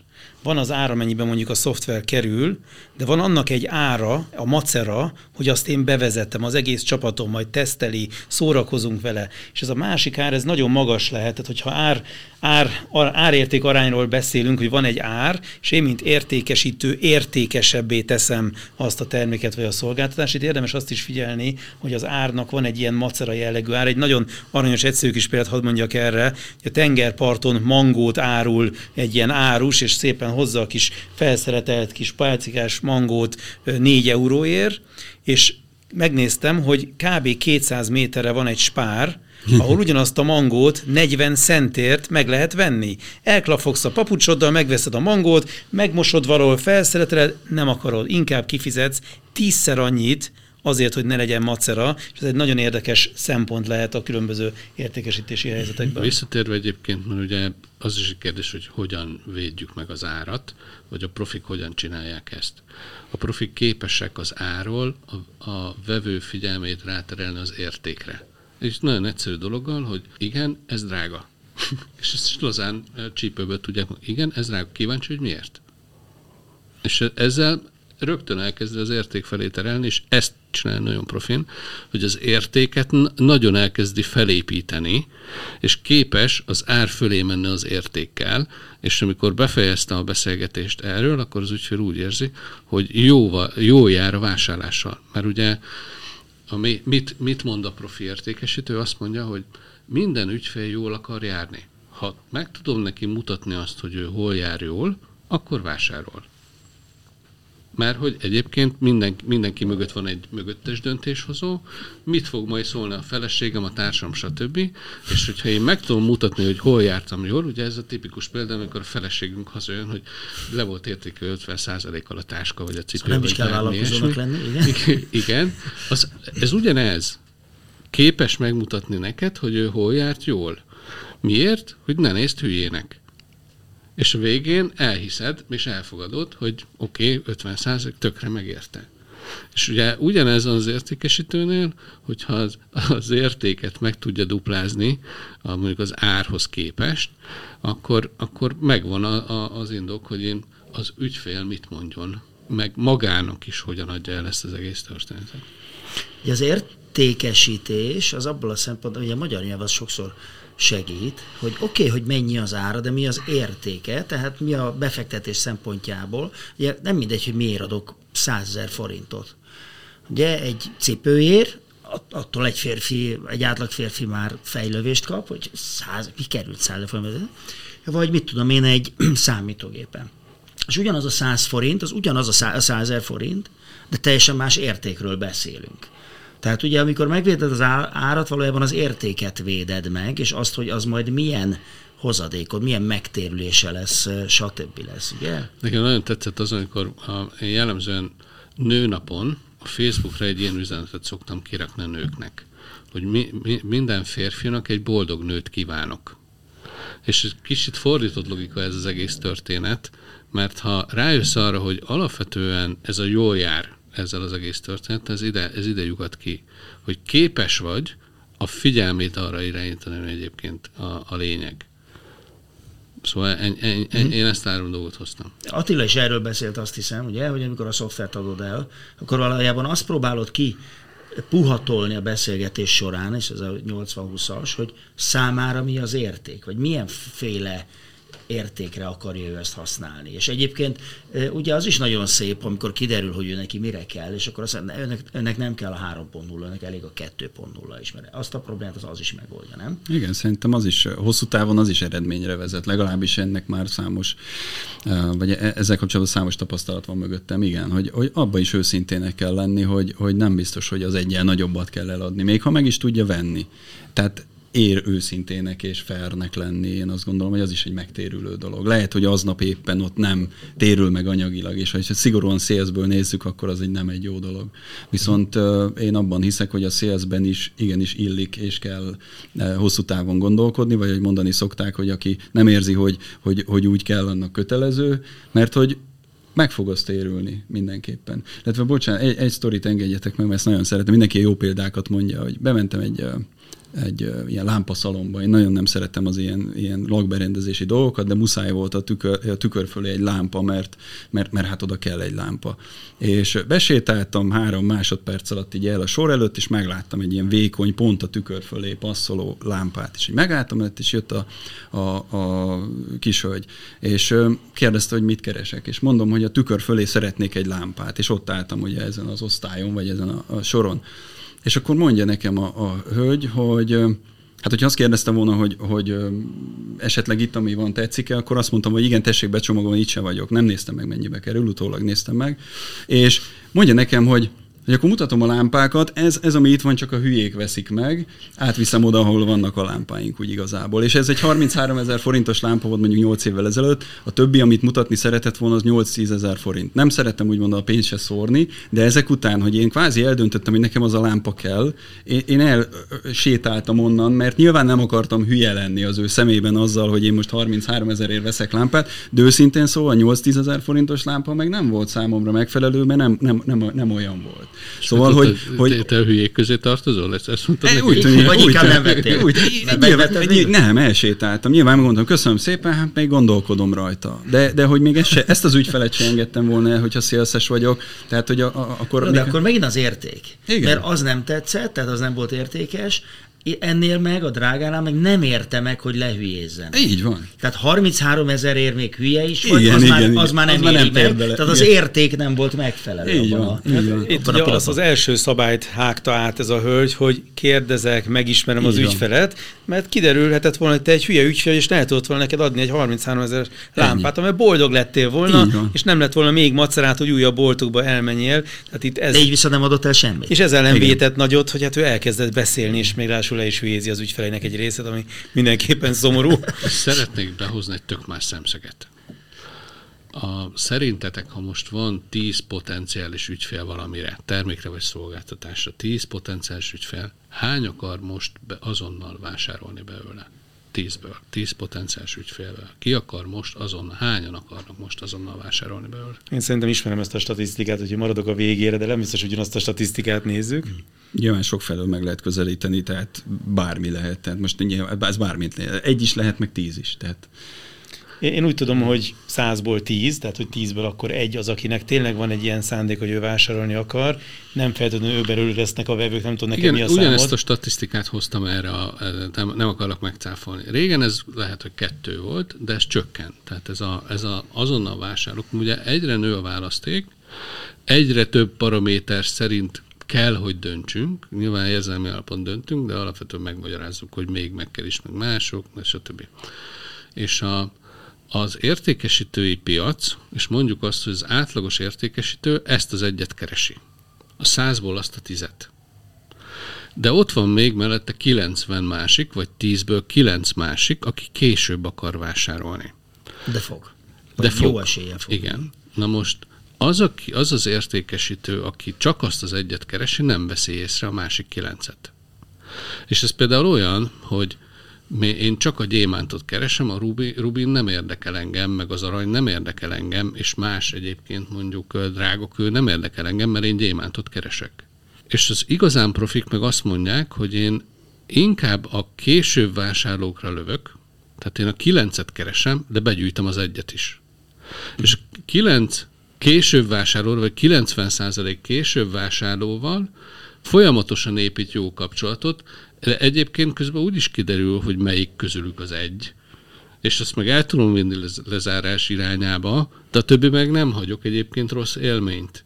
van az ára, mennyiben mondjuk a szoftver kerül, de van annak egy ára, a macera, hogy azt én bevezettem, az egész csapatom majd teszteli, szórakozunk vele. És ez a másik ár, ez nagyon magas lehet, tehát hogyha ár, ár, árérték arányról beszélünk, hogy van egy ár, és én, mint értékesítő, értékesebbé teszem azt a terméket vagy a szolgáltatást. Itt érdemes azt is figyelni, hogy az árnak van egy ilyen macera jellegű ár. Egy nagyon aranyos egyszerű kis példát hadd mondjak erre, hogy a tengerparton mangót árul egy ilyen árus, és szépen hozza a kis felszeretelt kis pálcikás mangót 4 euróért, és megnéztem, hogy kb. 200 méterre van egy spár, ahol ugyanazt a mangót 40 centért meg lehet venni. Elklafogsz a papucsoddal, megveszed a mangót, megmosod valahol, felszereteled, nem akarod, inkább kifizetsz tízszer annyit, azért, hogy ne legyen macera, és ez egy nagyon érdekes szempont lehet a különböző értékesítési helyzetekben. Visszatérve egyébként, mert ugye az is egy kérdés, hogy hogyan védjük meg az árat, vagy a profik hogyan csinálják ezt. A profik képesek az áról a, a vevő figyelmét ráterelni az értékre. És nagyon egyszerű dologgal, hogy igen, ez drága. és ezt lazán csípőből tudják, igen, ez drága. Kíváncsi, hogy miért? És ezzel rögtön elkezdi az érték felé terelni, és ezt csinálni nagyon profin, hogy az értéket nagyon elkezdi felépíteni, és képes az ár fölé menni az értékkel, és amikor befejezte a beszélgetést erről, akkor az ügyfél úgy érzi, hogy jó, jó jár a vásárlással. Mert ugye ami, mit, mit mond a profi értékesítő? Azt mondja, hogy minden ügyfél jól akar járni. Ha meg tudom neki mutatni azt, hogy ő hol jár jól, akkor vásárol mert hogy egyébként minden, mindenki mögött van egy mögöttes döntéshozó, mit fog majd szólni a feleségem, a társam, stb. És hogyha én meg tudom mutatni, hogy hol jártam jól, ugye ez a tipikus példa, amikor a feleségünk hazajön, hogy le volt értékű 50%-kal a táska, vagy a cipő. Szóval nem is kell vállalkozónak lenni, igen? igen, az, ez ugyanez. Képes megmutatni neked, hogy ő hol járt jól. Miért? Hogy ne nézd hülyének és a végén elhiszed, és elfogadod, hogy oké, okay, 50 százalék tökre megérte. És ugye ugyanez az értékesítőnél, hogyha az, az értéket meg tudja duplázni, a, mondjuk az árhoz képest, akkor, akkor megvan a, a, az indok, hogy én az ügyfél mit mondjon, meg magának is hogyan adja el ezt az egész történetet. Az értékesítés az abból a szempontból, hogy a magyar nyelv az sokszor segít, hogy oké, okay, hogy mennyi az ára, de mi az értéke, tehát mi a befektetés szempontjából. Ugye nem mindegy, hogy miért adok 100 ezer forintot. Ugye egy cipőért attól egy férfi, egy átlag férfi már fejlövést kap, hogy száz, mi került száz forint, vagy mit tudom én, egy számítógépen. És ugyanaz a 100 forint, az ugyanaz a 100 ezer forint, de teljesen más értékről beszélünk. Tehát ugye, amikor megvéded az árat, valójában az értéket véded meg, és azt, hogy az majd milyen hozadékod, milyen megtérülése lesz, stb. lesz, ugye? Nekem nagyon tetszett az, amikor a, jellemzően nőnapon a Facebookra egy ilyen üzenetet szoktam kirakni a nőknek, hogy mi, mi, minden férfinak egy boldog nőt kívánok. És kicsit fordított logika ez az egész történet, mert ha rájössz arra, hogy alapvetően ez a jól jár ezzel az egész történet, ez ide, ez ide lyugat ki, hogy képes vagy a figyelmét arra irányítani, hogy egyébként a, a lényeg. Szóval en, en, en, mm. én ezt három dolgot hoztam. Attila is erről beszélt, azt hiszem, ugye, hogy amikor a szoftvert adod el, akkor valójában azt próbálod ki puhatolni a beszélgetés során, és ez a 80-20-as, hogy számára mi az érték, vagy milyen féle értékre akarja ő ezt használni. És egyébként ugye az is nagyon szép, amikor kiderül, hogy ő neki mire kell, és akkor azt mondja, önnek, önnek nem kell a 3.0, önnek elég a 2.0 is, mert azt a problémát az az is megoldja, nem? Igen, szerintem az is hosszú távon az is eredményre vezet, legalábbis ennek már számos, vagy e, ezzel kapcsolatban számos tapasztalat van mögöttem, igen, hogy, hogy abba is őszintének kell lenni, hogy, hogy nem biztos, hogy az egyen nagyobbat kell eladni, még ha meg is tudja venni. Tehát ér őszintének és fairnek lenni. Én azt gondolom, hogy az is egy megtérülő dolog. Lehet, hogy aznap éppen ott nem térül meg anyagilag, és ha szigorúan szélzből nézzük, akkor az egy nem egy jó dolog. Viszont én abban hiszek, hogy a szélzben is igenis illik, és kell hosszú távon gondolkodni, vagy hogy mondani szokták, hogy aki nem érzi, hogy, hogy, hogy úgy kell, annak kötelező, mert hogy meg fog azt térülni mindenképpen. Illetve bocsánat, egy, egy sztorit engedjetek meg, mert ezt nagyon szeretem. Mindenki jó példákat mondja, hogy bementem egy egy ilyen lámpaszalomba. Én nagyon nem szeretem az ilyen, ilyen lakberendezési dolgokat, de muszáj volt a tükör, a tükör fölé egy lámpa, mert, mert, mert hát oda kell egy lámpa. És besétáltam három másodperc alatt így el a sor előtt, és megláttam egy ilyen vékony, pont a tükör fölé passzoló lámpát. És így megálltam előtt, és jött a, a, a hölgy, és kérdezte, hogy mit keresek. És mondom, hogy a tükör fölé szeretnék egy lámpát, és ott álltam ugye ezen az osztályon, vagy ezen a, a soron. És akkor mondja nekem a, a hölgy, hogy hát hogyha azt kérdeztem volna, hogy, hogy esetleg itt, ami van, tetszik-e, akkor azt mondtam, hogy igen, tessék becsomagolni, itt se vagyok. Nem néztem meg, mennyibe kerül, utólag néztem meg. És mondja nekem, hogy hogy akkor mutatom a lámpákat, ez, ez ami itt van, csak a hülyék veszik meg, átviszem oda, ahol vannak a lámpáink úgy igazából. És ez egy 33 ezer forintos lámpa volt mondjuk 8 évvel ezelőtt, a többi, amit mutatni szeretett volna, az 8-10 ezer forint. Nem szerettem úgymond a pénzt se szórni, de ezek után, hogy én kvázi eldöntöttem, hogy nekem az a lámpa kell, én, én el sétáltam onnan, mert nyilván nem akartam hülye lenni az ő szemében azzal, hogy én most 33 ezerért veszek lámpát, de őszintén szóval 8-10 ezer forintos lámpa meg nem volt számomra megfelelő, mert nem, nem, nem, nem olyan volt. Szóval, hogy... Te, hogy te a hülyék közé tartozol? Ezt, ezt mondtad e, úgy tűnik, vagy inkább nem vettél. Úgy, nem, nyilván, nem, elsétáltam. Nyilván megmondtam, köszönöm szépen, hát még gondolkodom rajta. De, de hogy még ezt, se, ezt az ügyfelet sem engedtem volna el, hogyha szélszes vagyok. Tehát, hogy a, a, akkor... De még... akkor megint az érték. Igen. Mert az nem tetszett, tehát az nem volt értékes, ennél meg, a drágánál meg nem érte meg, hogy lehülyézzen. Így van. Tehát 33 ezer ér még hülye is vagy, igen, az, igen, már, igen. az már nem, az már nem meg, bele. tehát az igen. érték nem volt megfelelő. Így van. A, így van. Itt ugye az, az első szabályt hágta át ez a hölgy, hogy kérdezek, megismerem így az van. ügyfelet, mert kiderülhetett volna, hogy te egy hülye ügyfél, és lehet ott volna neked adni egy 33 ezer lámpát, amely boldog lettél volna, és nem lett volna még macerát, hogy újabb boltokba elmenjél. Tehát itt ez... De így viszont nem adott el semmit. És ezzel nem vétett nagyot, hogy hát ő elkezdett beszélni, és még rásul le is hülyézi az ügyfeleinek egy részét, ami mindenképpen szomorú. Szeretnék behozni egy tök más szemszeget. A, szerintetek, ha most van 10 potenciális ügyfél valamire, termékre vagy szolgáltatásra, 10 potenciális ügyfél, hány akar most be azonnal vásárolni belőle? 10-ből, 10 potenciális ügyfélből. Ki akar most azonnal, hányan akarnak most azonnal vásárolni belőle? Én szerintem ismerem ezt a statisztikát, hogy maradok a végére, de nem biztos, hogy ugyanazt a statisztikát nézzük. Hmm. Nyilván sok felől meg lehet közelíteni, tehát bármi lehet. Tehát most nyilván, ez bármit lehet. Egy is lehet, meg tíz is. Tehát én úgy tudom, hogy százból tíz, tehát hogy tízből akkor egy az, akinek tényleg van egy ilyen szándék, hogy ő vásárolni akar, nem feltétlenül őberül lesznek a vevők, nem tudom nekem mi a számod. ugyanezt a statisztikát hoztam erre, a, nem, nem akarok megcáfolni. Régen ez lehet, hogy kettő volt, de ez csökkent. Tehát ez, a, ez a azonnal vásárlók, ugye egyre nő a választék, egyre több paraméter szerint kell, hogy döntsünk, nyilván érzelmi alapon döntünk, de alapvetően megmagyarázzuk, hogy még meg kell is, meg mások, stb. És a, az értékesítői piac, és mondjuk azt, hogy az átlagos értékesítő ezt az egyet keresi. A százból azt a tizet. De ott van még mellette 90 másik, vagy 10-ből 9 másik, aki később akar vásárolni. De fog. De fog. Jó esélye fog. Igen. Na most az, aki, az az értékesítő, aki csak azt az egyet keresi, nem veszi észre a másik kilencet. És ez például olyan, hogy én csak a gyémántot keresem, a rubi, rubin nem érdekel engem, meg az arany nem érdekel engem, és más egyébként mondjuk drágokő nem érdekel engem, mert én gyémántot keresek. És az igazán profik meg azt mondják, hogy én inkább a később vásárlókra lövök, tehát én a kilencet keresem, de begyűjtöm az egyet is. És kilenc később vásárló, vagy 90% később vásárlóval folyamatosan épít jó kapcsolatot, de egyébként közben úgy is kiderül, hogy melyik közülük az egy, és azt meg el tudom vinni lezárás irányába, de a többi meg nem hagyok egyébként rossz élményt.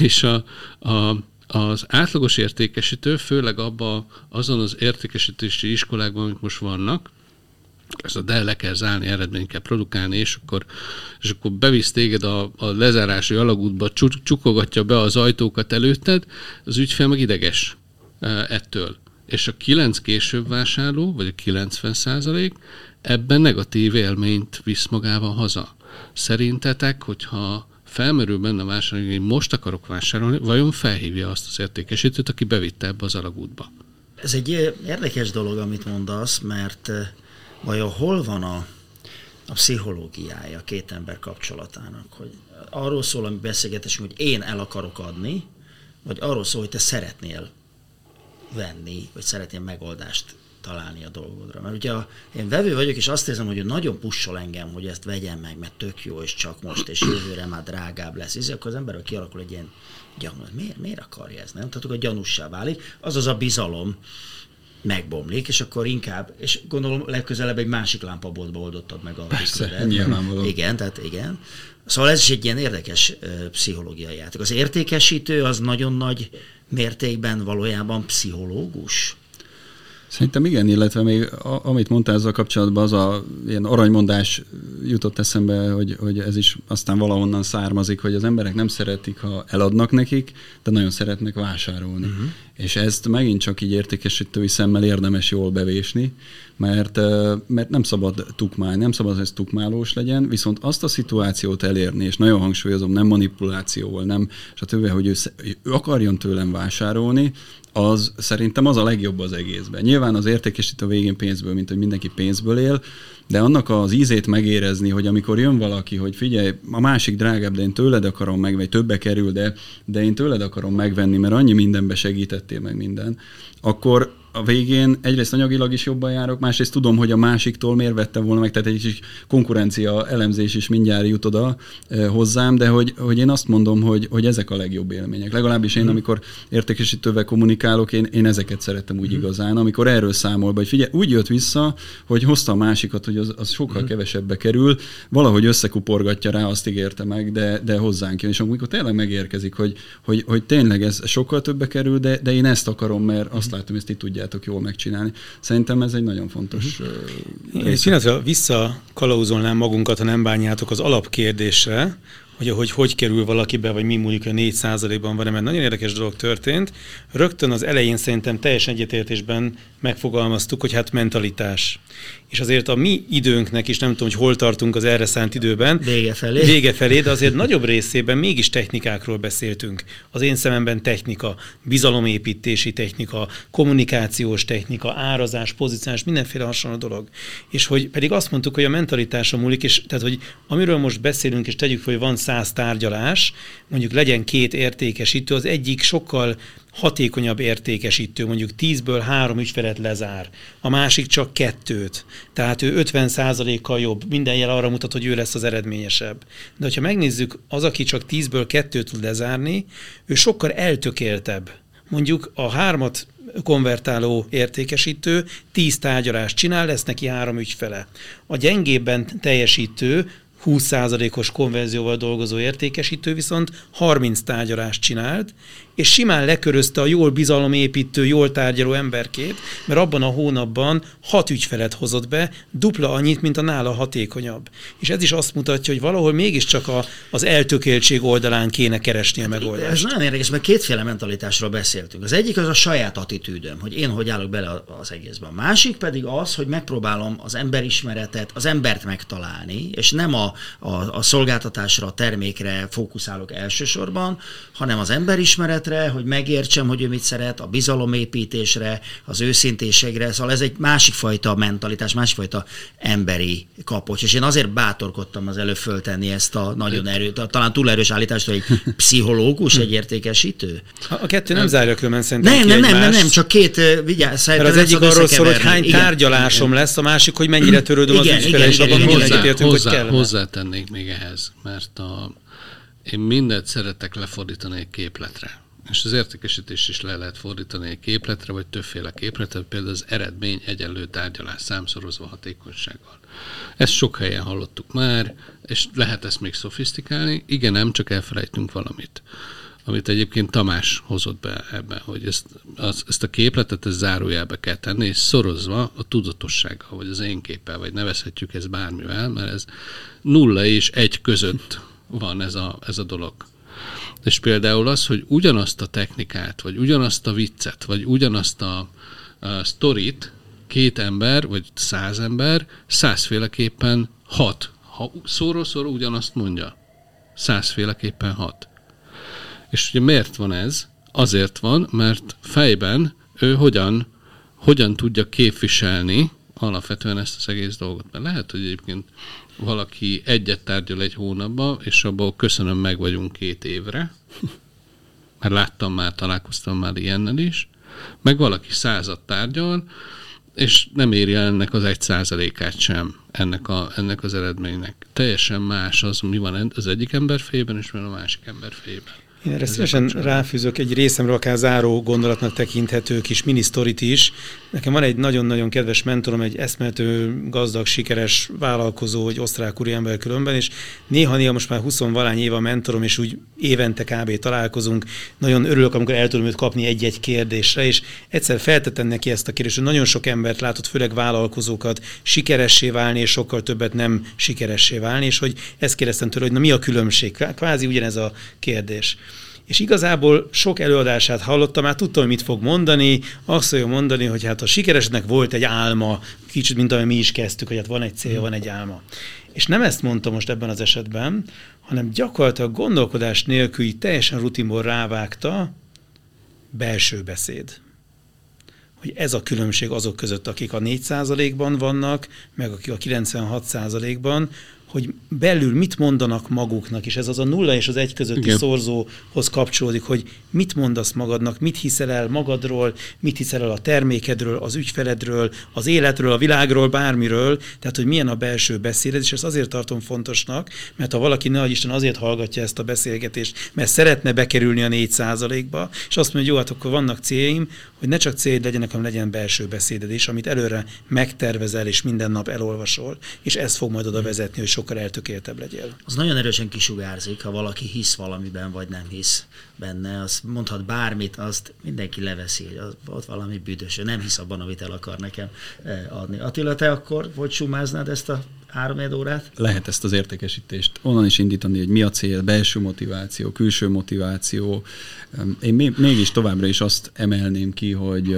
És a, a, az átlagos értékesítő, főleg abba azon az értékesítési iskolákban, amik most vannak, ez a de le kell zárni, eredményt kell produkálni, és akkor, és akkor bevisz téged a, a lezárási alagútba, csukogatja be az ajtókat előtted, az ügyfél meg ideges e, ettől. És a 9 később vásárló, vagy a 90 százalék, ebben negatív élményt visz magával haza. Szerintetek, hogyha felmerül benne vásárolni, hogy most akarok vásárolni, vajon felhívja azt az értékesítőt, aki bevitte ebbe az alagútba? Ez egy érdekes dolog, amit mondasz, mert vajon hol van a, a pszichológiája a két ember kapcsolatának, hogy arról szól a beszélgetésünk, hogy én el akarok adni, vagy arról szól, hogy te szeretnél venni, vagy szeretnél megoldást találni a dolgodra. Mert ugye én vevő vagyok, és azt érzem, hogy nagyon pussol engem, hogy ezt vegyem meg, mert tök jó, és csak most, és jövőre már drágább lesz. És akkor az emberről kialakul egy ilyen gyanú. Miért, miért akarja ezt? Nem? Tehát akkor gyanússá válik. Az az a bizalom, megbomlik, és akkor inkább, és gondolom legközelebb egy másik lámpaboltba oldottad meg a Persze, nyilvánvaló. Igen, tehát igen. Szóval ez is egy ilyen érdekes uh, pszichológiai játék. Az értékesítő az nagyon nagy mértékben valójában pszichológus. Szerintem igen, illetve még a, amit mondtál ezzel kapcsolatban, az a ilyen aranymondás jutott eszembe, hogy, hogy ez is aztán valahonnan származik, hogy az emberek nem szeretik, ha eladnak nekik, de nagyon szeretnek vásárolni. Uh-huh. És ezt megint csak így értékesítői szemmel érdemes jól bevésni, mert, mert nem szabad tukmálni, nem szabad, hogy ez tukmálós legyen, viszont azt a szituációt elérni, és nagyon hangsúlyozom, nem manipulációval, nem, stb., hogy ő, ő akarjon tőlem vásárolni, az szerintem az a legjobb az egészben. Nyilván az értékesítő végén pénzből, mint hogy mindenki pénzből él, de annak az ízét megérezni, hogy amikor jön valaki, hogy figyelj, a másik drágább, de én tőled akarom megvenni, többe kerül, de, de én tőled akarom megvenni, mert annyi mindenbe segítettél meg minden, akkor a végén egyrészt anyagilag is jobban járok, másrészt tudom, hogy a másiktól miért vette volna meg, tehát egy kis konkurencia elemzés is mindjárt jut oda hozzám, de hogy, hogy én azt mondom, hogy, hogy ezek a legjobb élmények. Legalábbis én, mm. amikor értékesítővel kommunikálok, én, én ezeket szerettem úgy mm. igazán, amikor erről számol be, hogy figyelj, úgy jött vissza, hogy hozta a másikat, hogy az, az sokkal mm. kevesebbe kerül, valahogy összekuporgatja rá, azt ígérte meg, de, de hozzánk jön. És amikor tényleg megérkezik, hogy, hogy, hogy tényleg ez sokkal többe kerül, de, de én ezt akarom, mert azt látom, hogy ezt itt tudja tudjátok jól megcsinálni. Szerintem ez egy nagyon fontos uh-huh. Én visszakalauzolnám magunkat, ha nem bánjátok az alapkérdésre, hogy ahogy hogy kerül valakibe, vagy mi mondjuk a 4 ban van, mert nagyon érdekes dolog történt. Rögtön az elején szerintem teljesen egyetértésben megfogalmaztuk, hogy hát mentalitás. És azért a mi időnknek is, nem tudom, hogy hol tartunk az erre szánt időben. Vége felé. Vége felé, de azért nagyobb részében mégis technikákról beszéltünk. Az én szememben technika, bizalomépítési technika, kommunikációs technika, árazás, pozíciós, mindenféle hasonló dolog. És hogy pedig azt mondtuk, hogy a mentalitása múlik, és tehát, hogy amiről most beszélünk, és tegyük fel, hogy van száz tárgyalás, mondjuk legyen két értékesítő, az egyik sokkal hatékonyabb értékesítő, mondjuk 10-ből három ügyfelet lezár, a másik csak kettőt. Tehát ő 50%-kal jobb, minden jel arra mutat, hogy ő lesz az eredményesebb. De ha megnézzük, az, aki csak 10-ből kettőt tud lezárni, ő sokkal eltökéltebb. Mondjuk a hármat konvertáló értékesítő 10 tárgyalást csinál, lesz neki három ügyfele. A gyengébben teljesítő 20%-os konverzióval dolgozó értékesítő viszont 30 tárgyalást csinált, és simán lekörözte a jól bizalomépítő, jól tárgyaló emberkét, mert abban a hónapban hat ügyfelet hozott be, dupla annyit, mint a nála hatékonyabb. És ez is azt mutatja, hogy valahol mégiscsak a, az eltökéltség oldalán kéne keresni a megoldást. Ez nagyon érdekes, mert kétféle mentalitásról beszéltünk. Az egyik az a saját attitűdöm, hogy én hogy állok bele az egészben. A másik pedig az, hogy megpróbálom az emberismeretet, az embert megtalálni, és nem a, a, a szolgáltatásra, a termékre fókuszálok elsősorban, hanem az emberismeretre, hogy megértsem, hogy ő mit szeret, a bizalomépítésre, az őszintéségre. Szóval ez egy másik fajta mentalitás, másik fajta emberi kapocs. És én azért bátorkodtam az előbb föltenni ezt a nagyon erőt, talán túl erős állítást, hogy egy pszichológus, egy értékesítő. A, kettő nem zárja különben szerintem Nem, nem, nem, nem, nem, csak két, vigyázz, Mert az egyik arról szól, hogy hány igen, tárgyalásom igen. lesz, a másik, hogy mennyire törődöm igen, az ügyfele, és abban hozzá, hozzá, hogy Hozzátennék még ehhez, mert a, én mindent szeretek lefordítani egy képletre. És az értékesítés is le lehet fordítani egy képletre, vagy többféle képletre, például az eredmény egyenlő tárgyalás számszorozva hatékonysággal. Ezt sok helyen hallottuk már, és lehet ezt még szofisztikálni. Igen, nem, csak elfelejtünk valamit amit egyébként Tamás hozott be ebben, hogy ezt, az, ezt a képletet ezt zárójelbe kell tenni, és szorozva a tudatossággal, vagy az én képpel, vagy nevezhetjük ezt bármivel, mert ez nulla és egy között van ez a, ez a dolog. És például az, hogy ugyanazt a technikát, vagy ugyanazt a viccet, vagy ugyanazt a, a sztorit két ember, vagy száz ember százféleképpen hat. Ha szóról-szóról ugyanazt mondja, százféleképpen hat. És ugye miért van ez? Azért van, mert fejben ő hogyan, hogyan tudja képviselni alapvetően ezt az egész dolgot. Mert lehet, hogy egyébként valaki egyet tárgyal egy hónapba, és abból köszönöm, meg vagyunk két évre, mert láttam már, találkoztam már ilyennel is, meg valaki százat tárgyal, és nem éri el ennek az egy százalékát sem ennek, a, ennek az eredménynek. Teljesen más az, mi van az egyik ember fejében, és mi van a másik ember fejében. Én erre szívesen ráfűzök egy részemről akár záró gondolatnak tekinthető kis minisztorit is. Nekem van egy nagyon-nagyon kedves mentorom, egy eszmető, gazdag, sikeres vállalkozó, egy osztrák ember különben, és néha-néha most már 20 valány év a mentorom, és úgy évente kb. találkozunk. Nagyon örülök, amikor el tudom őt kapni egy-egy kérdésre, és egyszer feltettem neki ezt a kérdést, hogy nagyon sok embert látott, főleg vállalkozókat sikeressé válni, és sokkal többet nem sikeressé válni, és hogy ezt kérdeztem tőle, hogy na mi a különbség? Kvázi ugyanez a kérdés és igazából sok előadását hallottam, már tudtam, hogy mit fog mondani, azt fogja mondani, hogy hát a sikeresnek volt egy álma, kicsit, mint ahogy mi is kezdtük, hogy hát van egy cél, van egy álma. És nem ezt mondta most ebben az esetben, hanem gyakorlatilag gondolkodás nélkül teljesen rutinból rávágta belső beszéd. Hogy ez a különbség azok között, akik a 4%-ban vannak, meg akik a 96%-ban, hogy belül mit mondanak maguknak, és ez az a nulla és az egy közötti Igen. szorzóhoz kapcsolódik, hogy mit mondasz magadnak, mit hiszel el magadról, mit hiszel el a termékedről, az ügyfeledről, az életről, a világról, bármiről, tehát hogy milyen a belső beszéded, és ezt azért tartom fontosnak, mert ha valaki ne Isten azért hallgatja ezt a beszélgetést, mert szeretne bekerülni a 4 ba és azt mondja, hogy jó, hát akkor vannak céljaim, hogy ne csak céljaid legyenek, hanem legyen belső beszéded is, amit előre megtervezel és minden nap elolvasol, és ez fog majd oda vezetni, hogy sokkal eltökéltebb legyél. Az nagyon erősen kisugárzik, ha valaki hisz valamiben, vagy nem hisz benne, az mondhat bármit, azt mindenki leveszi, hogy az, ott valami büdös, nem hisz abban, amit el akar nekem eh, adni. Attila, te akkor hogy sumáznád ezt a három órát? Lehet ezt az értékesítést onnan is indítani, hogy mi a cél, belső motiváció, külső motiváció. Én mégis továbbra is azt emelném ki, hogy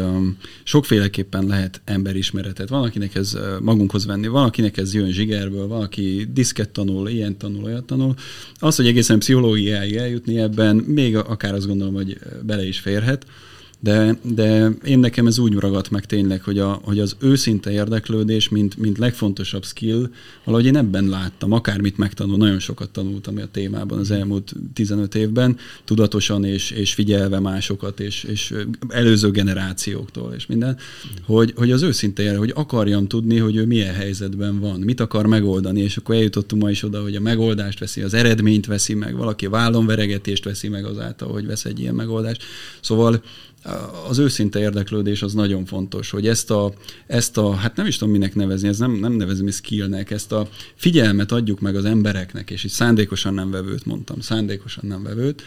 sokféleképpen lehet emberismeretet. Van, akinek ez magunkhoz venni, van, akinek ez jön zsigerből, van, aki diszket tanul, ilyen tanul, olyat tanul. Az, hogy egészen pszichológiáig eljutni ebben, még akár azt gondolom, hogy bele is férhet. De, de én nekem ez úgy ragadt meg tényleg, hogy, a, hogy az őszinte érdeklődés, mint, mint legfontosabb skill, valahogy én ebben láttam, akármit megtanul, nagyon sokat tanultam a témában az elmúlt 15 évben, tudatosan és, és figyelve másokat, és, és előző generációktól, és minden, hogy, hogy az őszinte, hogy akarjam tudni, hogy ő milyen helyzetben van, mit akar megoldani, és akkor eljutottunk ma is oda, hogy a megoldást veszi, az eredményt veszi meg, valaki vállonveregetést veszi meg azáltal, hogy vesz egy ilyen megoldást. Szóval az őszinte érdeklődés az nagyon fontos, hogy ezt a, ezt a hát nem is tudom minek nevezni, ez nem, nem nevezem skillnek, ezt a figyelmet adjuk meg az embereknek, és itt szándékosan nem vevőt mondtam, szándékosan nem vevőt,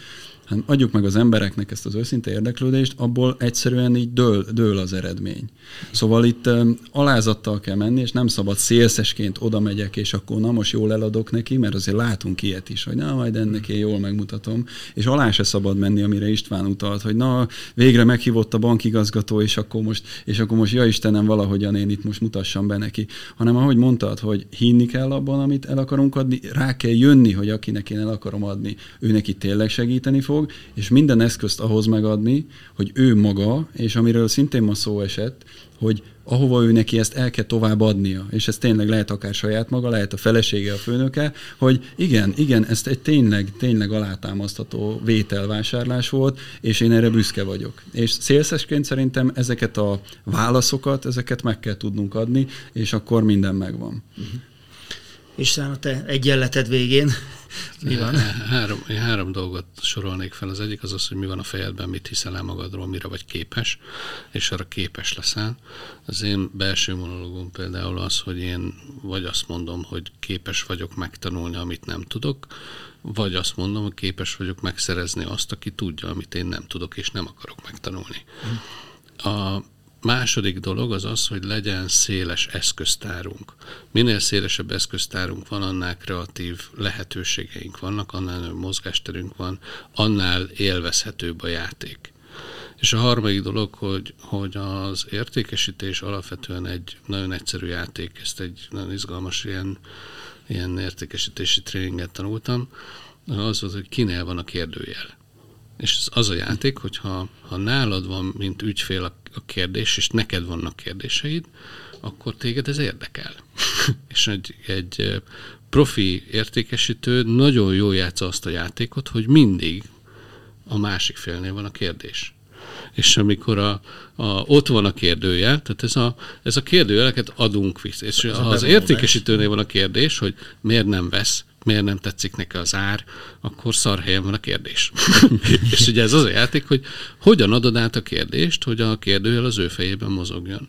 hanem adjuk meg az embereknek ezt az őszinte érdeklődést, abból egyszerűen így dől, dől az eredmény. Szóval itt um, alázattal kell menni, és nem szabad szélszesként oda megyek, és akkor na most jól eladok neki, mert azért látunk ilyet is, hogy na majd ennek én jól megmutatom, és alá se szabad menni, amire István utalt, hogy na végre meghívott a bankigazgató, és akkor most, és akkor most ja Istenem, valahogyan én itt most mutassam be neki, hanem ahogy mondtad, hogy hinni kell abban, amit el akarunk adni, rá kell jönni, hogy akinek én el akarom adni, ő neki tényleg segíteni fog, és minden eszközt ahhoz megadni, hogy ő maga, és amiről szintén ma szó esett, hogy ahova ő neki ezt el kell tovább adnia, és ez tényleg lehet akár saját maga, lehet a felesége, a főnöke, hogy igen, igen, ez egy tényleg, tényleg alátámasztható vételvásárlás volt, és én erre büszke vagyok. És szélszesként szerintem ezeket a válaszokat, ezeket meg kell tudnunk adni, és akkor minden megvan. Uh-huh. István, a te egyenleted végén mi van? Három, három dolgot sorolnék fel. Az egyik az az, hogy mi van a fejedben, mit hiszel el magadról, mire vagy képes, és arra képes leszel. Az én belső monológum például az, hogy én vagy azt mondom, hogy képes vagyok megtanulni, amit nem tudok, vagy azt mondom, hogy képes vagyok megszerezni azt, aki tudja, amit én nem tudok, és nem akarok megtanulni. A második dolog az az, hogy legyen széles eszköztárunk. Minél szélesebb eszköztárunk van, annál kreatív lehetőségeink vannak, annál nagyobb mozgásterünk van, annál élvezhetőbb a játék. És a harmadik dolog, hogy, hogy az értékesítés alapvetően egy nagyon egyszerű játék, ezt egy nagyon izgalmas ilyen, ilyen értékesítési tréninget tanultam, az az, hogy kinél van a kérdőjel. És ez az a játék, hogyha ha nálad van, mint ügyfél a, a kérdés, és neked vannak kérdéseid, akkor téged ez érdekel. és egy, egy profi értékesítő nagyon jól játsza azt a játékot, hogy mindig a másik félnél van a kérdés. És amikor a, a, ott van a kérdője, tehát ez a, ez a kérdőjeleket adunk vissza. És ha az értékesítőnél van a kérdés, hogy miért nem vesz, miért nem tetszik neki az ár, akkor szar helyen van a kérdés. és ugye ez az a játék, hogy hogyan adod át a kérdést, hogy a kérdőjel az ő fejében mozogjon.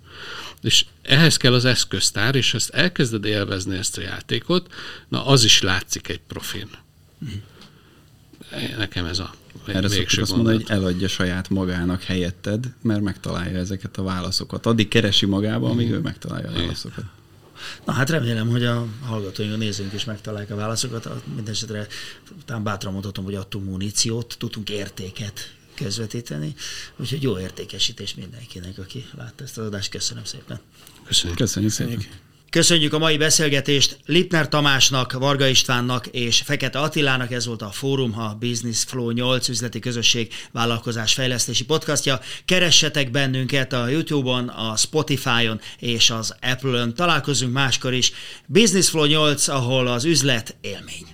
És ehhez kell az eszköztár, és ezt elkezded élvezni ezt a játékot, na az is látszik egy profin. Nekem ez a erre szoktuk azt mondani, hogy eladja saját magának helyetted, mert megtalálja ezeket a válaszokat. Addig keresi magába, amíg ő megtalálja a válaszokat. Na hát remélem, hogy a hallgatóink, a nézőink is megtalálják a válaszokat. Mindenesetre talán bátran mondhatom, hogy adtunk muníciót, tudtunk értéket közvetíteni, úgyhogy jó értékesítés mindenkinek, aki látta ezt az adást. Köszönöm szépen. Köszönjük. Köszönjük szépen. Köszönjük a mai beszélgetést Lipner Tamásnak, Varga Istvánnak és Fekete Attilának. Ez volt a Fórum, a Business Flow 8 üzleti közösség vállalkozás fejlesztési podcastja. Keressetek bennünket a YouTube-on, a Spotify-on és az Apple-on. Találkozunk máskor is. Business Flow 8, ahol az üzlet élmény.